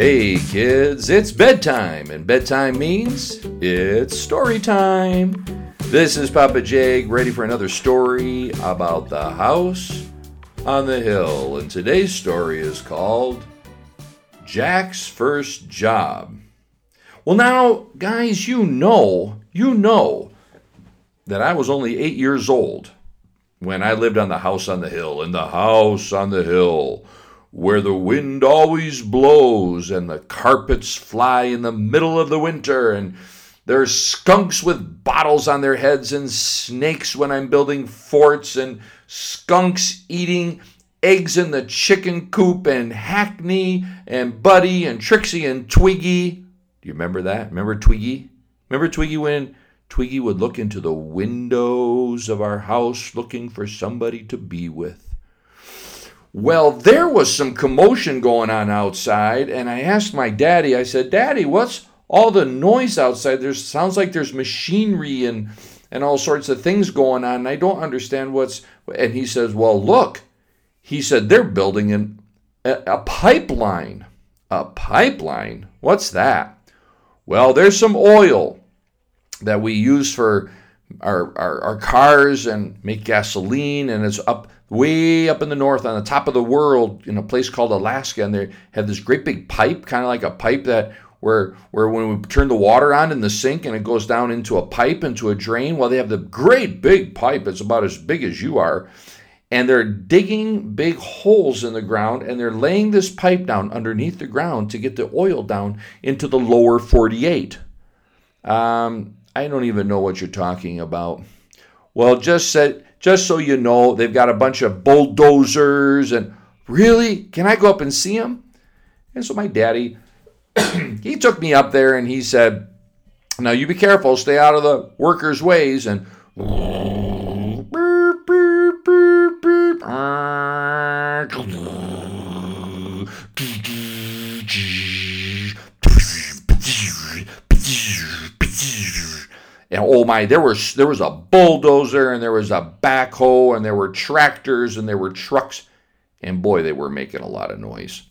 Hey kids, it's bedtime, and bedtime means it's story time. This is Papa Jake, ready for another story about the house on the hill. And today's story is called Jack's First Job. Well, now, guys, you know, you know that I was only eight years old when I lived on the house on the hill, in the house on the hill where the wind always blows and the carpets fly in the middle of the winter and there's skunks with bottles on their heads and snakes when I'm building forts and skunks eating eggs in the chicken coop and Hackney and Buddy and Trixie and Twiggy. Do you remember that? Remember Twiggy? Remember Twiggy when Twiggy would look into the windows of our house looking for somebody to be with? Well, there was some commotion going on outside, and I asked my daddy, I said, Daddy, what's all the noise outside? There sounds like there's machinery and and all sorts of things going on, and I don't understand what's and he says, Well, look. He said they're building an, a, a pipeline. A pipeline? What's that? Well, there's some oil that we use for our, our, our cars and make gasoline, and it's up way up in the north on the top of the world in a place called Alaska, and they have this great big pipe, kind of like a pipe that where where when we turn the water on in the sink and it goes down into a pipe into a drain. Well, they have the great big pipe. It's about as big as you are. And they're digging big holes in the ground and they're laying this pipe down underneath the ground to get the oil down into the lower 48. Um, I don't even know what you're talking about. Well, just said just so you know, they've got a bunch of bulldozers and really, can I go up and see them? And so my daddy, he took me up there and he said, "Now you be careful, stay out of the workers' ways." And oh my, there was there was a bulldozer and there was a backhoe and there were tractors and there were trucks, and boy, they were making a lot of noise.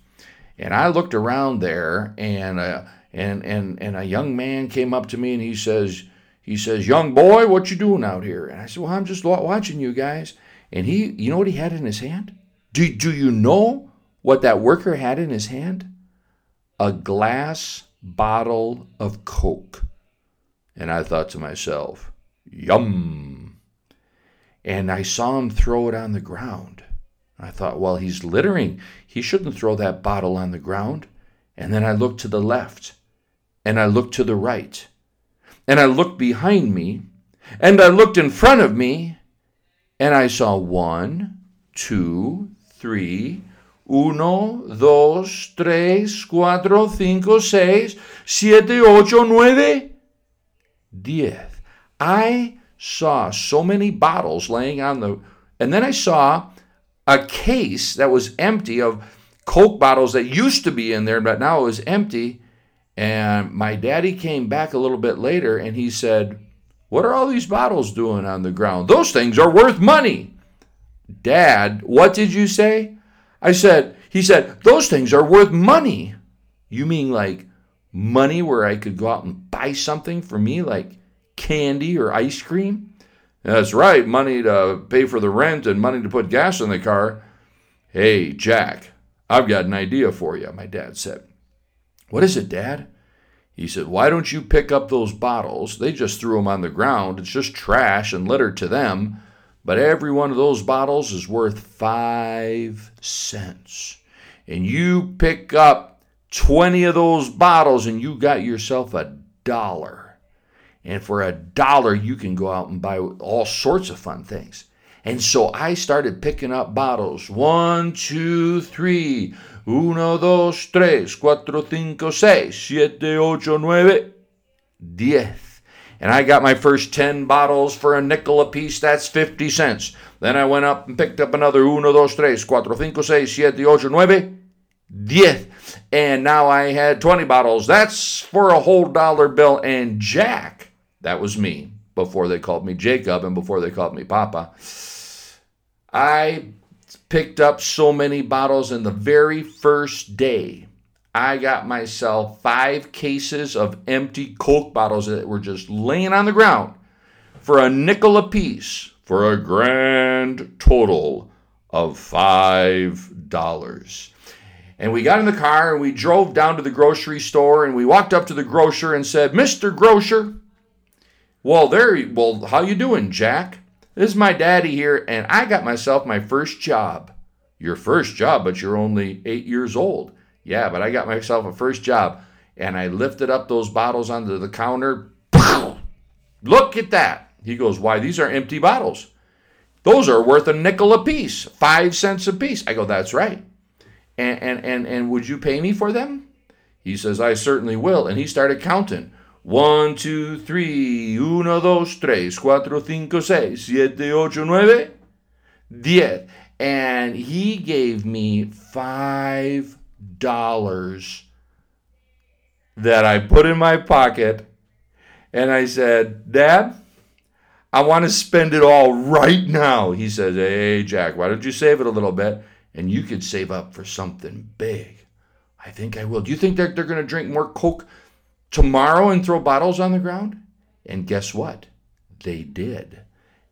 And I looked around there, and uh, and and and a young man came up to me and he says he says, "Young boy, what you doing out here?" And I said, "Well, I'm just watching you guys." And he, you know what he had in his hand? Do do you know what that worker had in his hand? A glass bottle of Coke. And I thought to myself, yum. And I saw him throw it on the ground. I thought, well, he's littering. He shouldn't throw that bottle on the ground. And then I looked to the left, and I looked to the right, and I looked behind me, and I looked in front of me, and I saw one, two, three, uno, dos, tres, cuatro, cinco, seis, siete, ocho, nueve. Diez. I saw so many bottles laying on the, and then I saw a case that was empty of Coke bottles that used to be in there, but now it was empty. And my daddy came back a little bit later and he said, What are all these bottles doing on the ground? Those things are worth money. Dad, what did you say? I said, He said, Those things are worth money. You mean like money where I could go out and buy something for me, like candy or ice cream? That's right, money to pay for the rent and money to put gas in the car. Hey, Jack, I've got an idea for you, my dad said. What is it, Dad? He said, Why don't you pick up those bottles? They just threw them on the ground. It's just trash and litter to them. But every one of those bottles is worth five cents. And you pick up 20 of those bottles and you got yourself a dollar. And for a dollar, you can go out and buy all sorts of fun things. And so I started picking up bottles. One, two, three. Uno, dos, tres, cuatro, cinco, seis, siete, ocho, nueve, diez. And I got my first 10 bottles for a nickel apiece. That's 50 cents. Then I went up and picked up another uno, dos, tres, cuatro, cinco, seis, siete, ocho, nueve, diez. And now I had 20 bottles. That's for a whole dollar bill. And Jack, that was me before they called me Jacob and before they called me Papa. I picked up so many bottles, and the very first day I got myself five cases of empty Coke bottles that were just laying on the ground for a nickel apiece for a grand total of $5. And we got in the car and we drove down to the grocery store and we walked up to the grocer and said, "Mr. Grocer, well, there, well, how you doing, Jack? This is my daddy here, and I got myself my first job. Your first job, but you're only eight years old. Yeah, but I got myself a first job, and I lifted up those bottles onto the counter. Look at that. He goes, Why, these are empty bottles. Those are worth a nickel a piece, five cents a piece. I go, That's right. And, and, and, and would you pay me for them? He says, I certainly will. And he started counting. One, two, three, uno, dos, tres, cuatro, cinco, seis, siete, ocho, nueve, diez. And he gave me five dollars that I put in my pocket. And I said, Dad, I want to spend it all right now. He says, Hey, Jack, why don't you save it a little bit? And you could save up for something big. I think I will. Do you think that they're going to drink more Coke tomorrow and throw bottles on the ground? And guess what? They did.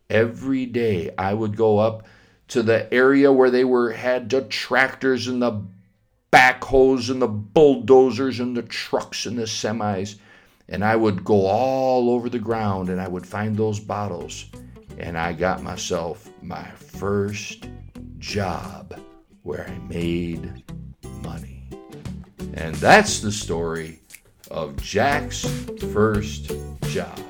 Every day I would go up to the area where they were had the tractors and the backhoes and the bulldozers and the trucks and the semis and I would go all over the ground and I would find those bottles and I got myself my first job where I made money. And that's the story of Jack's first job.